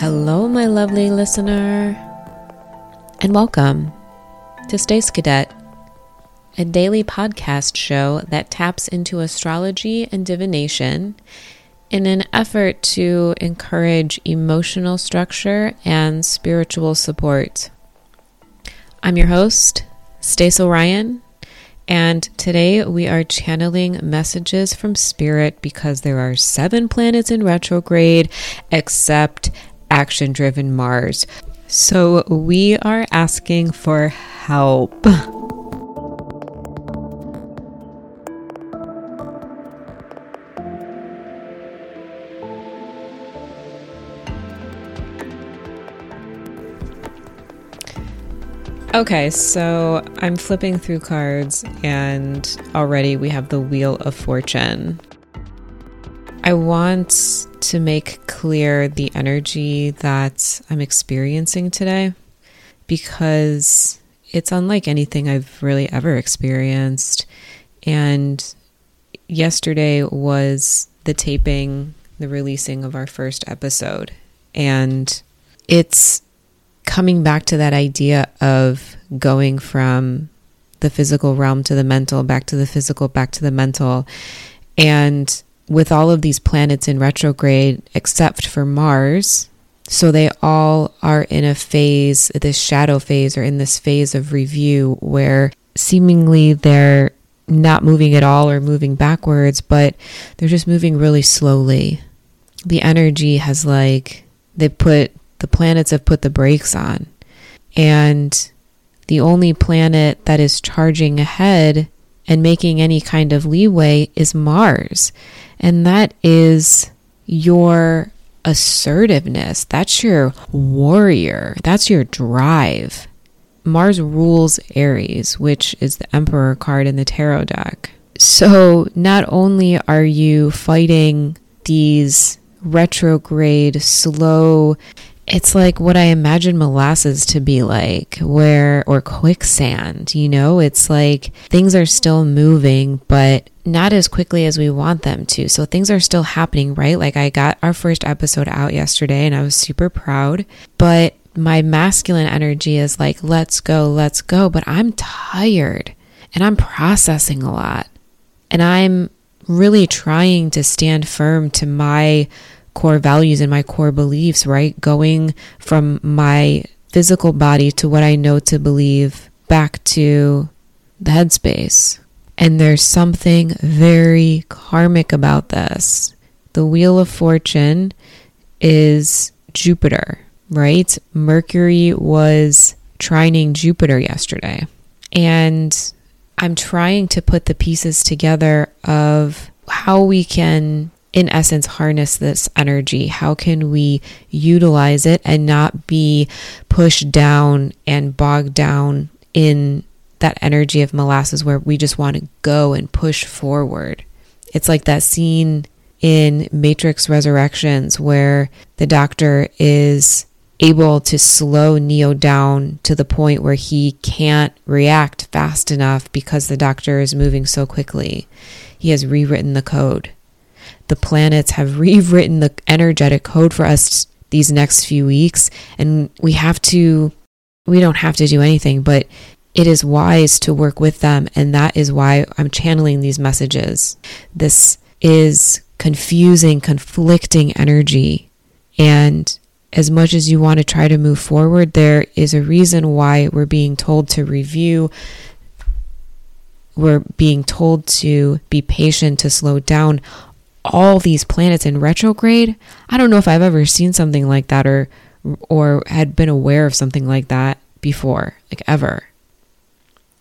Hello, my lovely listener, and welcome to Space Cadet, a daily podcast show that taps into astrology and divination in an effort to encourage emotional structure and spiritual support. I'm your host, Stace Orion, and today we are channeling messages from Spirit because there are seven planets in retrograde except action driven Mars. So we are asking for help. Okay, so I'm flipping through cards, and already we have the Wheel of Fortune. I want to make clear the energy that I'm experiencing today because it's unlike anything I've really ever experienced. And yesterday was the taping, the releasing of our first episode. And it's coming back to that idea of going from the physical realm to the mental, back to the physical, back to the mental. And with all of these planets in retrograde, except for Mars, so they all are in a phase, this shadow phase, or in this phase of review where seemingly they're not moving at all or moving backwards, but they're just moving really slowly. The energy has like, they put the planets have put the brakes on. And the only planet that is charging ahead and making any kind of leeway is Mars. And that is your assertiveness. That's your warrior. That's your drive. Mars rules Aries, which is the Emperor card in the tarot deck. So not only are you fighting these retrograde, slow, it's like what I imagine molasses to be like, where, or quicksand, you know, it's like things are still moving, but not as quickly as we want them to. So things are still happening, right? Like I got our first episode out yesterday and I was super proud, but my masculine energy is like, let's go, let's go. But I'm tired and I'm processing a lot and I'm really trying to stand firm to my core values and my core beliefs, right? Going from my physical body to what I know to believe back to the headspace. And there's something very karmic about this. The Wheel of Fortune is Jupiter, right? Mercury was trining Jupiter yesterday. And I'm trying to put the pieces together of how we can in essence harness this energy? How can we utilize it and not be pushed down and bogged down in that energy of molasses where we just want to go and push forward? It's like that scene in Matrix Resurrections where the doctor is able to slow Neo down to the point where he can't react fast enough because the doctor is moving so quickly. He has rewritten the code the planets have rewritten the energetic code for us these next few weeks. And we have to, we don't have to do anything, but it is wise to work with them. And that is why I'm channeling these messages. This is confusing, conflicting energy. And as much as you want to try to move forward, there is a reason why we're being told to review. We're being told to be patient, to slow down all these planets in retrograde. I don't know if I've ever seen something like that or or had been aware of something like that before, like ever.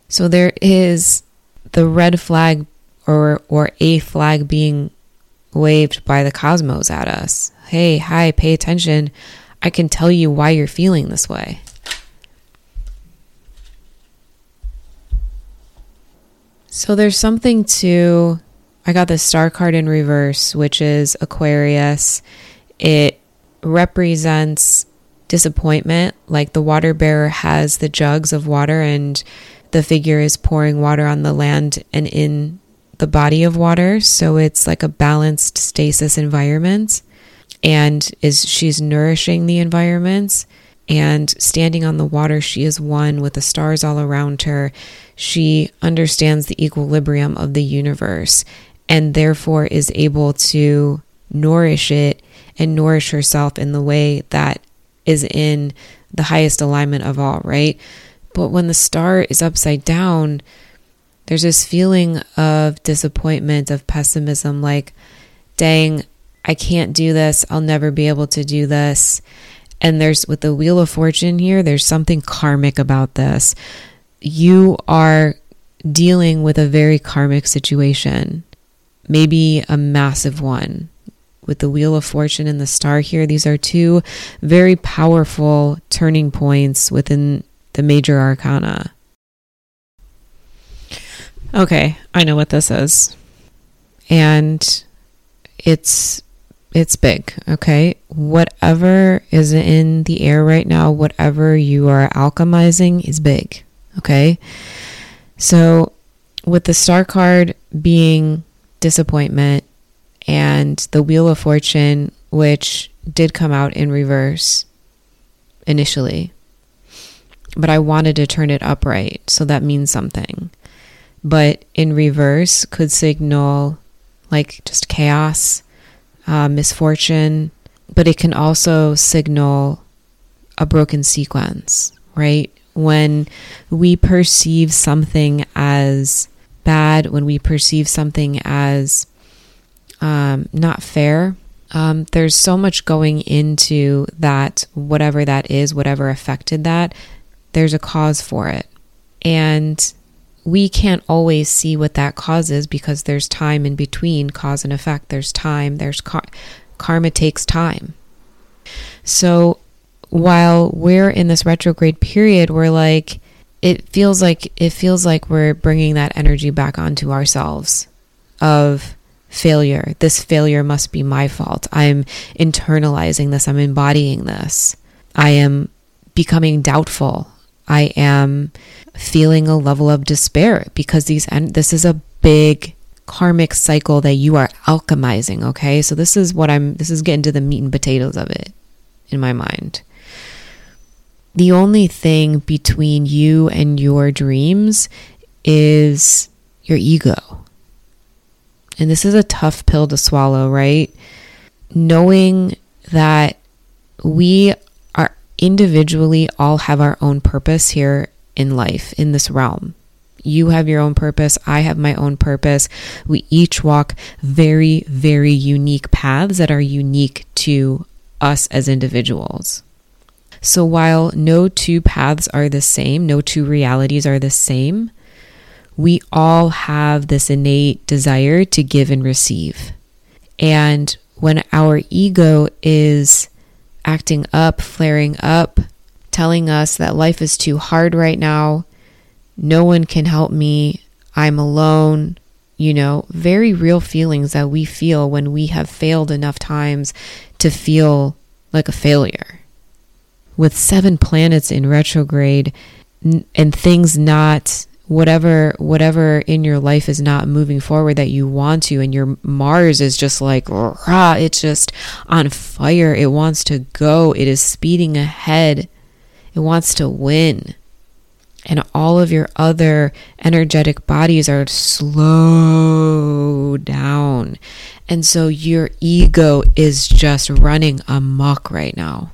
So there is the red flag or or a flag being waved by the cosmos at us. Hey, hi, pay attention. I can tell you why you're feeling this way. So there's something to I got the star card in reverse, which is Aquarius. It represents disappointment, like the water bearer has the jugs of water and the figure is pouring water on the land and in the body of water. So it's like a balanced stasis environment. and is she's nourishing the environments and standing on the water she is one with the stars all around her she understands the equilibrium of the universe and therefore is able to nourish it and nourish herself in the way that is in the highest alignment of all, right? But when the star is upside down, there's this feeling of disappointment, of pessimism, like, dang, I can't do this. I'll never be able to do this. And there's, with the Wheel of Fortune here, there's something karmic about this. You are dealing with a very karmic situation, maybe a massive one with the Wheel of Fortune and the star here. These are two very powerful turning points within the major arcana. Okay, I know what this is. And it's it's big, okay? Whatever is in the air right now, whatever you are alchemizing is big, okay? So with the star card being disappointment, and the Wheel of Fortune, which did come out in reverse initially. But I wanted to turn it upright, so that means something. But in reverse could signal like just chaos, uh, misfortune, but it can also signal a broken sequence, right? When we perceive something as bad, when we perceive something as um, not fair. Um, there's so much going into that, whatever that is, whatever affected that, there's a cause for it. And we can't always see what that cause is because there's time in between cause and effect. There's time, there's car- karma takes time. So while we're in this retrograde period, we're like, it feels like it feels like we're bringing that energy back onto ourselves of failure. This failure must be my fault. I'm internalizing this. I'm embodying this. I am becoming doubtful. I am feeling a level of despair because these and this is a big karmic cycle that you are alchemizing, okay? So this is what I'm this is getting to the meat and potatoes of it in my mind. The only thing between you and your dreams is your ego. And this is a tough pill to swallow, right? Knowing that we are individually all have our own purpose here in life, in this realm. You have your own purpose. I have my own purpose. We each walk very, very unique paths that are unique to us as individuals. So while no two paths are the same, no two realities are the same, we all have this innate desire to give and receive. And when our ego is acting up, flaring up, telling us that life is too hard right now, no one can help me, I'm alone, you know, very real feelings that we feel when we have failed enough times to feel like a failure. With seven planets in retrograde and things not whatever whatever in your life is not moving forward that you want to and your mars is just like rah, it's just on fire. It wants to go. It is speeding ahead. It wants to win. And all of your other energetic bodies are slow down. And so your ego is just running amok right now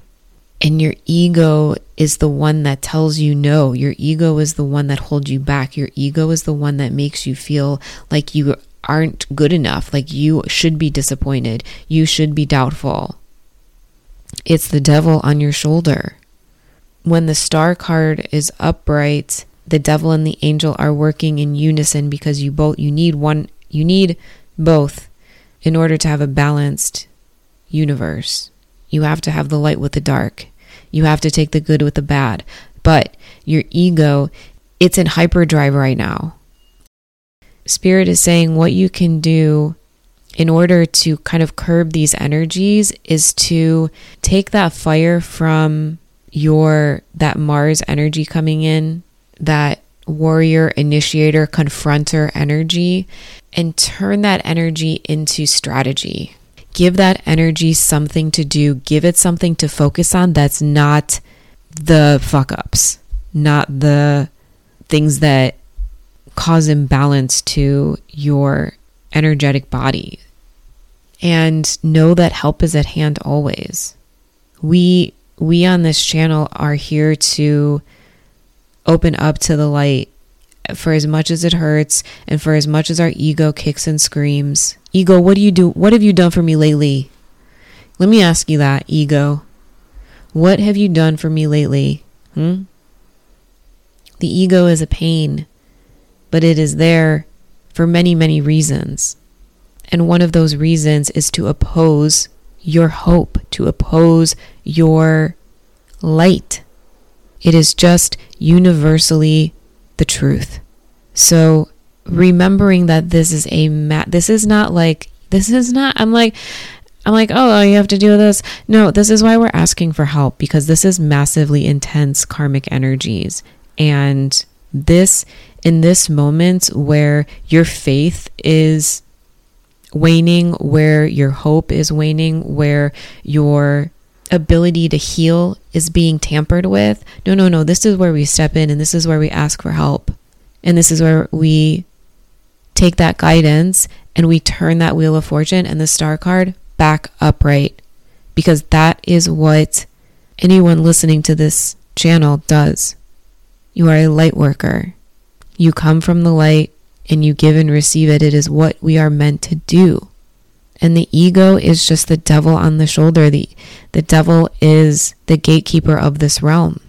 and your ego is the one that tells you no. Your ego is the one that holds you back. Your ego is the one that makes you feel like you aren't good enough, like you should be disappointed, you should be doubtful. It's the devil on your shoulder. When the star card is upright, the devil and the angel are working in unison because you both you need one you need both in order to have a balanced universe. You have to have the light with the dark. You have to take the good with the bad. But your ego, it's in hyperdrive right now. Spirit is saying what you can do in order to kind of curb these energies is to take that fire from your that Mars energy coming in, that warrior, initiator, confronter energy, and turn that energy into strategy give that energy something to do, give it something to focus on that's not the fuck ups, not the things that cause imbalance to your energetic body. And know that help is at hand always. We we on this channel are here to open up to the light for as much as it hurts and for as much as our ego kicks and screams. Ego, what do you do? What have you done for me lately? Let me ask you that, ego. What have you done for me lately? Hmm? The ego is a pain, but it is there for many, many reasons. And one of those reasons is to oppose your hope, to oppose your light. It is just universally the truth. So remembering that this is a mat, this is not like, this is not, I'm like, I'm like, oh, you have to do this. No, this is why we're asking for help because this is massively intense karmic energies. And this, in this moment where your faith is waning, where your hope is waning, where your ability to heal is being tampered with. No, no, no. This is where we step in and this is where we ask for help. And this is where we take that guidance and we turn that wheel of fortune and the star card back upright because that is what anyone listening to this channel does. You are a light worker. You come from the light and you give and receive it. It is what we are meant to do. And the ego is just the devil on the shoulder. The, the devil is the gatekeeper of this realm.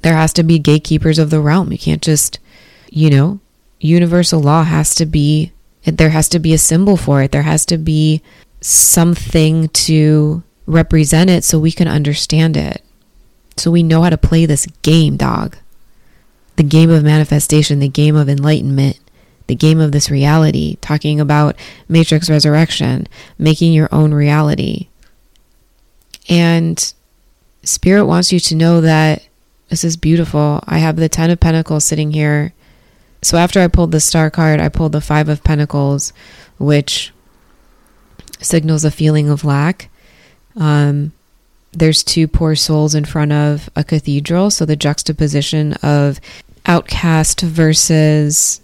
There has to be gatekeepers of the realm. You can't just, you know, universal law has to be, there has to be a symbol for it. There has to be something to represent it so we can understand it. So we know how to play this game, dog. The game of manifestation, the game of enlightenment the game of this reality, talking about Matrix Resurrection, making your own reality. And Spirit wants you to know that this is beautiful. I have the Ten of Pentacles sitting here. So after I pulled the Star card, I pulled the Five of Pentacles, which signals a feeling of lack. Um, there's two poor souls in front of a cathedral. So the juxtaposition of outcast versus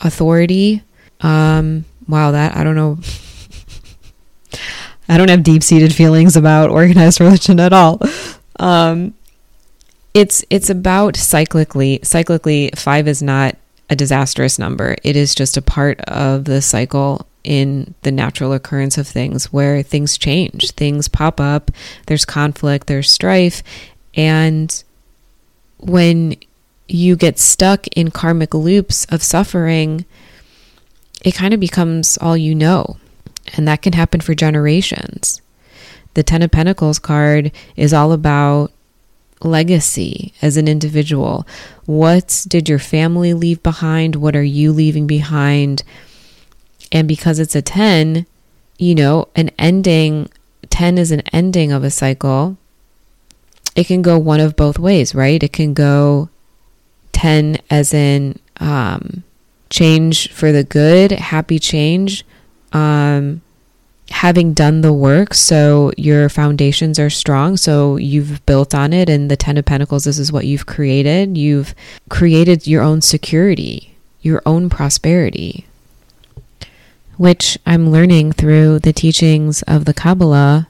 authority. Um, wow, that I don't know. I don't have deep seated feelings about organized religion at all. Um, it's it's about cyclically. Cyclically, five is not a disastrous number. It is just a part of the cycle in the natural occurrence of things where things change, things pop up, there's conflict, there's strife, and when you get stuck in karmic loops of suffering, it kind of becomes all you know. And that can happen for generations. The Ten of Pentacles card is all about legacy as an individual. What did your family leave behind? What are you leaving behind? And because it's a 10, you know, an ending, 10 is an ending of a cycle. It can go one of both ways, right? It can go 10 as in um, change for the good, happy change, um, having done the work so your foundations are strong, so you've built on it, and the Ten of Pentacles, this is what you've created. You've created your own security, your own prosperity, which I'm learning through the teachings of the Kabbalah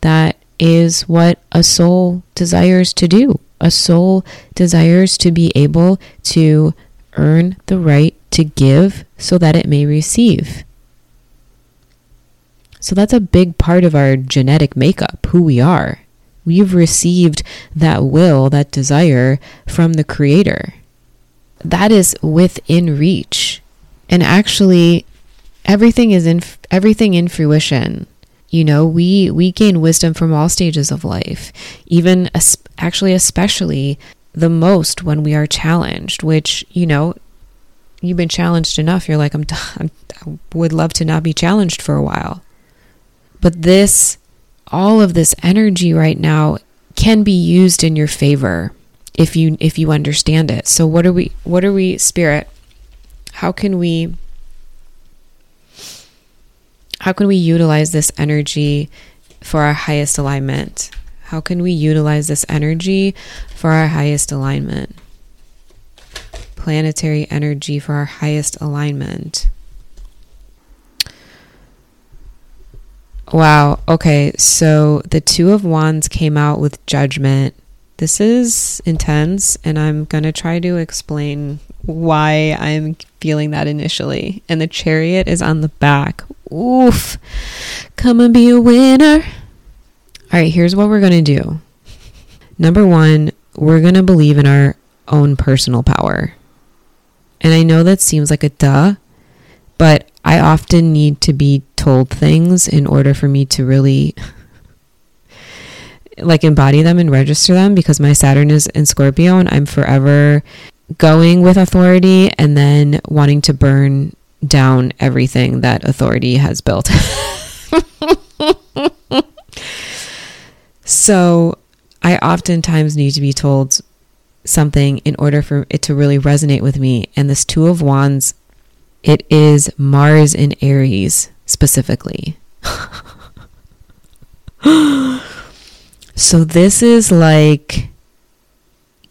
that is what a soul desires to do. A soul desires to be able to earn the right to give so that it may receive. So that's a big part of our genetic makeup, who we are. We've received that will, that desire from the Creator. That is within reach. And actually, everything is in everything in fruition you know we we gain wisdom from all stages of life even actually especially the most when we are challenged which you know you've been challenged enough you're like I'm, I'm i would love to not be challenged for a while but this all of this energy right now can be used in your favor if you if you understand it so what are we what are we spirit how can we How can we utilize this energy for our highest alignment? How can we utilize this energy for our highest alignment? Planetary energy for our highest alignment. Wow. Okay. So the Two of Wands came out with judgment. This is intense, and I'm going to try to explain why I'm feeling that initially. And the chariot is on the back. Oof. Come and be a winner. All right, here's what we're going to do. Number one, we're going to believe in our own personal power. And I know that seems like a duh, but I often need to be told things in order for me to really like embody them and register them because my Saturn is in Scorpio and I'm forever going with authority and then wanting to burn down everything that authority has built. so I oftentimes need to be told something in order for it to really resonate with me. And this Two of Wands, it is Mars in Aries specifically. so this is like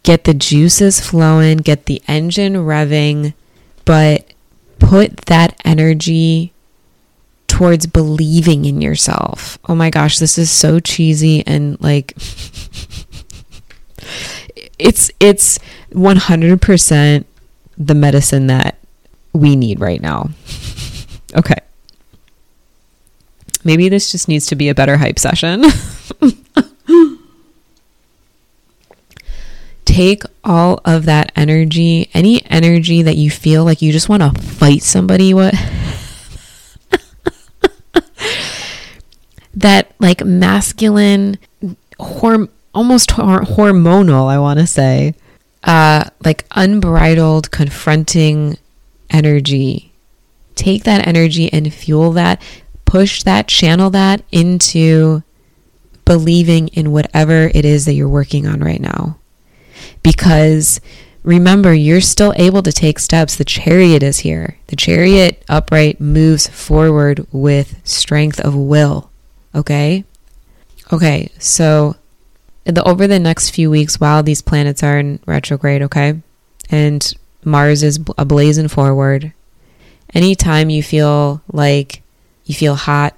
get the juices flowing, get the engine revving, but put that energy towards believing in yourself. Oh my gosh, this is so cheesy and like it's it's 100% the medicine that we need right now. Okay. Maybe this just needs to be a better hype session. take all of that energy, any energy that you feel like you just want to fight somebody with, that like masculine, horm- almost hor- hormonal, I want to say, uh, like unbridled, confronting energy. Take that energy and fuel that, push that, channel that into believing in whatever it is that you're working on right now because remember, you're still able to take steps. The chariot is here. The chariot upright moves forward with strength of will. Okay? Okay, so the, over the next few weeks, while these planets are in retrograde, okay, and Mars is ablazing forward, anytime you feel like you feel hot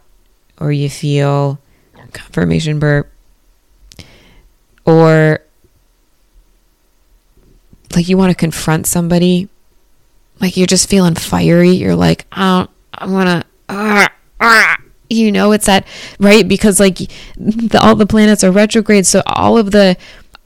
or you feel confirmation burp or like you want to confront somebody, like you're just feeling fiery. You're like, I don't, I want to, ah, ah. you know, it's that, right? Because like the, all the planets are retrograde. So all of the,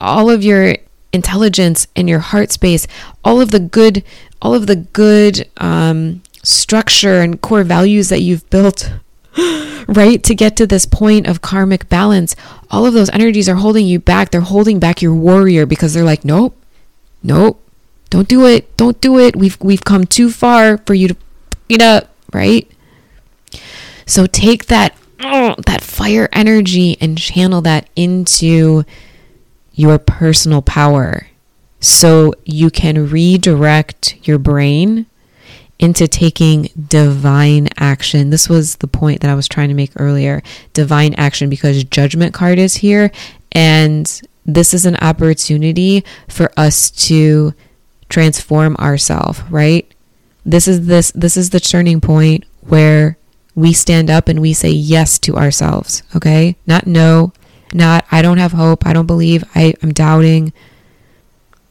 all of your intelligence and your heart space, all of the good, all of the good, um, structure and core values that you've built right to get to this point of karmic balance all of those energies are holding you back they're holding back your warrior because they're like nope nope, don't do it. Don't do it. We've we've come too far for you to it up, right? So take that that fire energy and channel that into your personal power so you can redirect your brain into taking divine action. This was the point that I was trying to make earlier. Divine action because judgment card is here and this is an opportunity for us to transform ourselves, right? This is this this is the turning point where we stand up and we say yes to ourselves, okay? Not no, not I don't have hope, I don't believe, I, I'm doubting.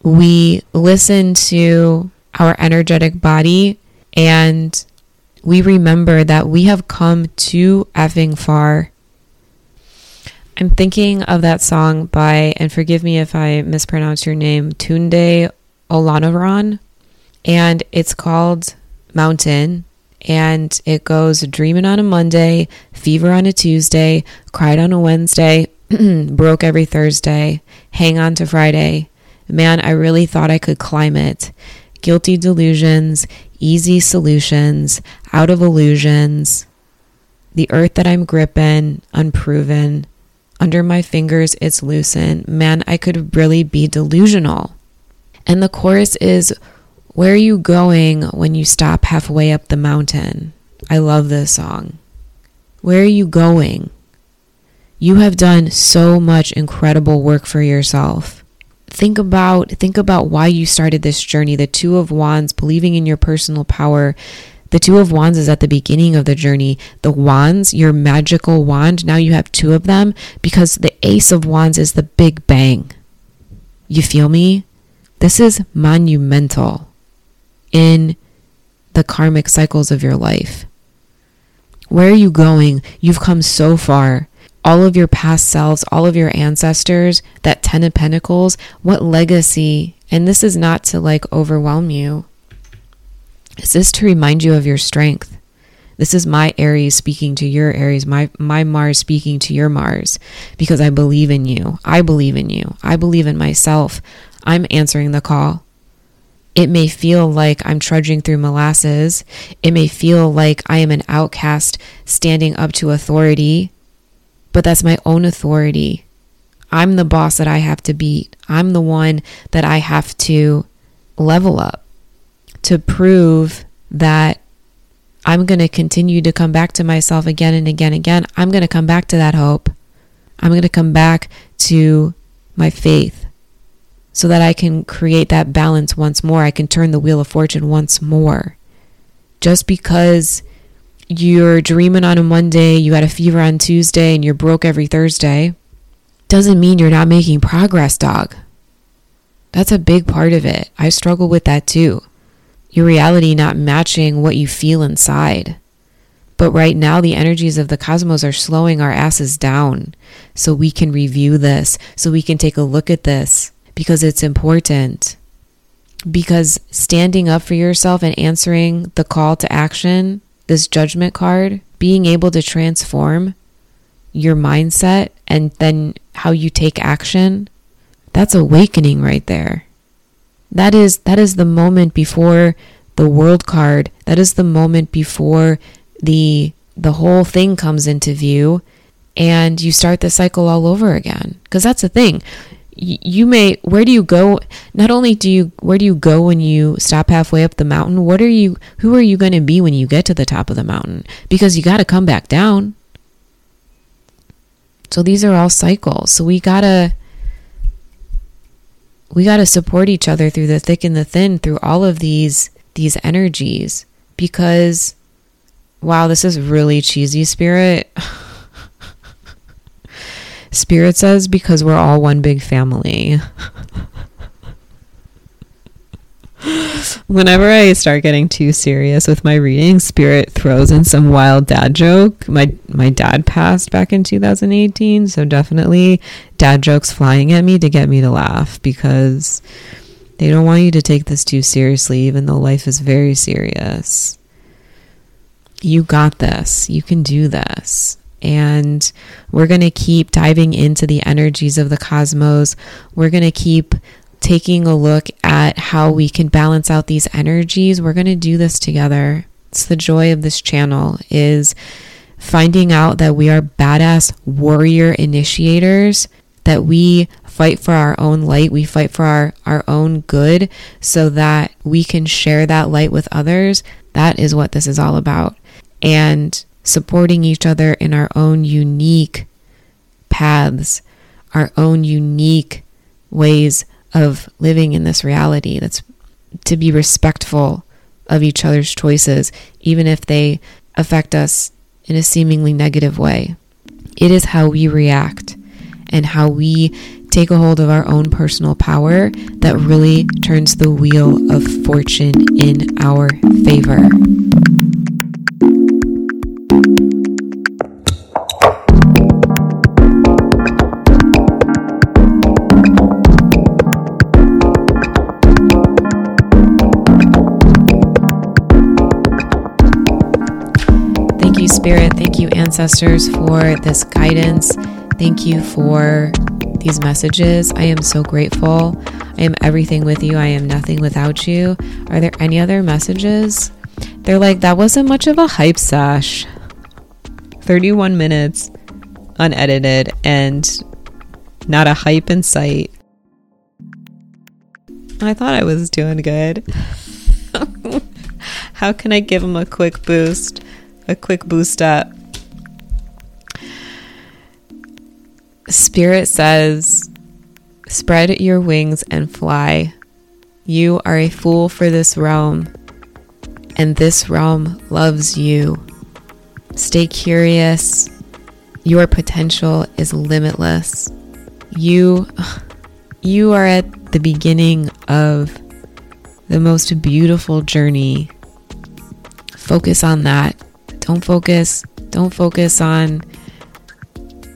We listen to our energetic body and we remember that we have come too effing far I'm thinking of that song by, and forgive me if I mispronounce your name, Tunde Olaniran, and it's called Mountain. And it goes dreaming on a Monday, fever on a Tuesday, cried on a Wednesday, broke every Thursday, hang on to Friday. Man, I really thought I could climb it. Guilty delusions, easy solutions, out of illusions. The earth that I'm gripping, unproven under my fingers, it's loosened. Man, I could really be delusional. And the chorus is, Where are you going when you stop halfway up the mountain? I love this song. Where are you going? You have done so much incredible work for yourself. Think about think about why you started this journey. The 2 of wands, believing in your personal power. The 2 of wands is at the beginning of the journey. The wands, your magical wand, now you have two of them because the ace of wands is the big bang. You feel me? This is monumental in the karmic cycles of your life. Where are you going? You've come so far all of your past selves, all of your ancestors, that 10 of pentacles, what legacy, and this is not to like overwhelm you. This is to remind you of your strength. This is my Aries speaking to your Aries, my my Mars speaking to your Mars because I believe in you. I believe in you. I believe in myself. I'm answering the call. It may feel like I'm trudging through molasses. It may feel like I am an outcast standing up to authority but that's my own authority. I'm the boss that I have to beat. I'm the one that I have to level up to prove that I'm going to continue to come back to myself again and again and again. I'm going to come back to that hope. I'm going to come back to my faith so that I can create that balance once more. I can turn the wheel of fortune once more. Just because you're dreaming on a Monday, you had a fever on Tuesday, and you're broke every Thursday, doesn't mean you're not making progress, dog. That's a big part of it. I struggle with that too. Your reality not matching what you feel inside. But right now, the energies of the cosmos are slowing our asses down so we can review this, so we can take a look at this because it's important. Because standing up for yourself and answering the call to action this judgment card, being able to transform your mindset and then how you take action, that's awakening right there. That is that is the moment before the world card. That is the moment before the the whole thing comes into view and you start the cycle all over again. Cuz that's the thing you may where do you go? Not only do you where do you go when you stop halfway up the mountain? What are you who are you going to be when you get to the top of the mountain? Because you got to come back down. So these are all cycles. So we got to we got to support each other through the thick and the thin through all of these these energies. Because wow this is really cheesy spirit Spirit says because we're all one big family. Whenever I start getting too serious with my reading, Spirit throws in some wild dad joke. My my dad passed back in 2018, so definitely dad jokes flying at me to get me to laugh because they don't want you to take this too seriously even though life is very serious. You got this. You can do this. And we're going to keep diving into the energies of the cosmos. We're going to keep taking a look at how we can balance out these energies. We're going to do this together. It's the joy of this channel is finding out that we are badass warrior initiators, that we fight for our own light, we fight for our, our own good so that we can share that light with others. That is what this is all about. And supporting each other in our own unique paths, our own unique ways of living in this reality. That's to be respectful of each other's choices, even if they affect us in a seemingly negative way. It is how we react and how we take a hold of our own personal power that really turns the wheel of fortune in our favor. Spirit. Thank you, ancestors, for this guidance. Thank you for these messages. I am so grateful. I am everything with you. I am nothing without you. Are there any other messages? They're like, that wasn't much of a hype sash. 31 minutes, unedited, and not a hype in sight. I thought I was doing good. How can I give him a quick boost? a quick boost up. Spirit says, spread your wings and fly. You are a fool for this realm, and this realm loves you. Stay curious. Your potential is limitless. You you are at the beginning of the most beautiful journey. Focus on that. Don't focus don't focus on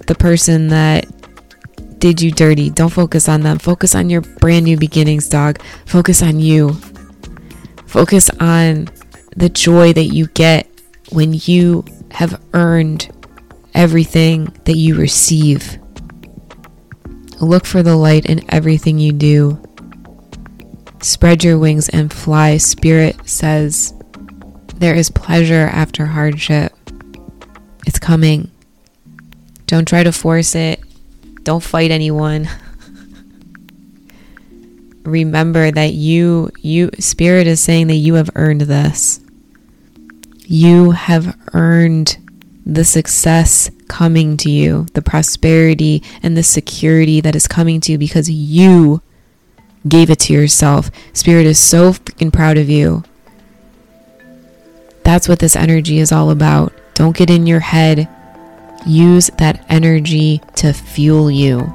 the person that did you dirty. Don't focus on them. Focus on your brand new beginnings, dog. Focus on you. Focus on the joy that you get when you have earned everything that you receive. Look for the light in everything you do. Spread your wings and fly. Spirit says, There is pleasure after hardship. It's coming. Don't try to force it. Don't fight anyone. Remember that you you spirit is saying that you have earned this. You have earned the success coming to you, the prosperity and the security that is coming to you because you gave it to yourself. Spirit is so freaking proud of you. That's what this energy is all about. Don't get in your head. Use that energy to fuel you.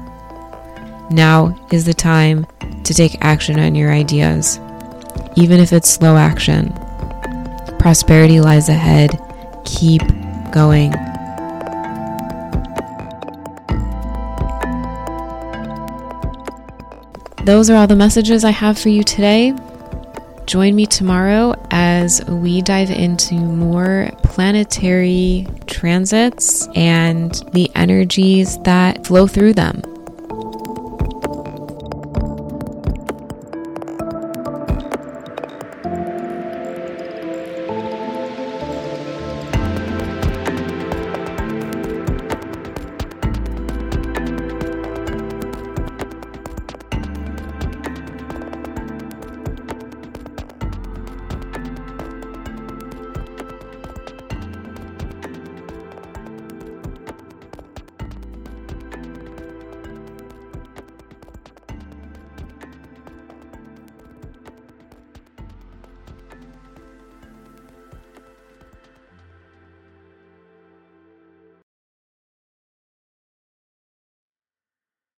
Now is the time to take action on your ideas, even if it's slow action. Prosperity lies ahead. Keep going. Those are all the messages I have for you today. Join me tomorrow as we dive into more planetary transits and the energies that flow through them.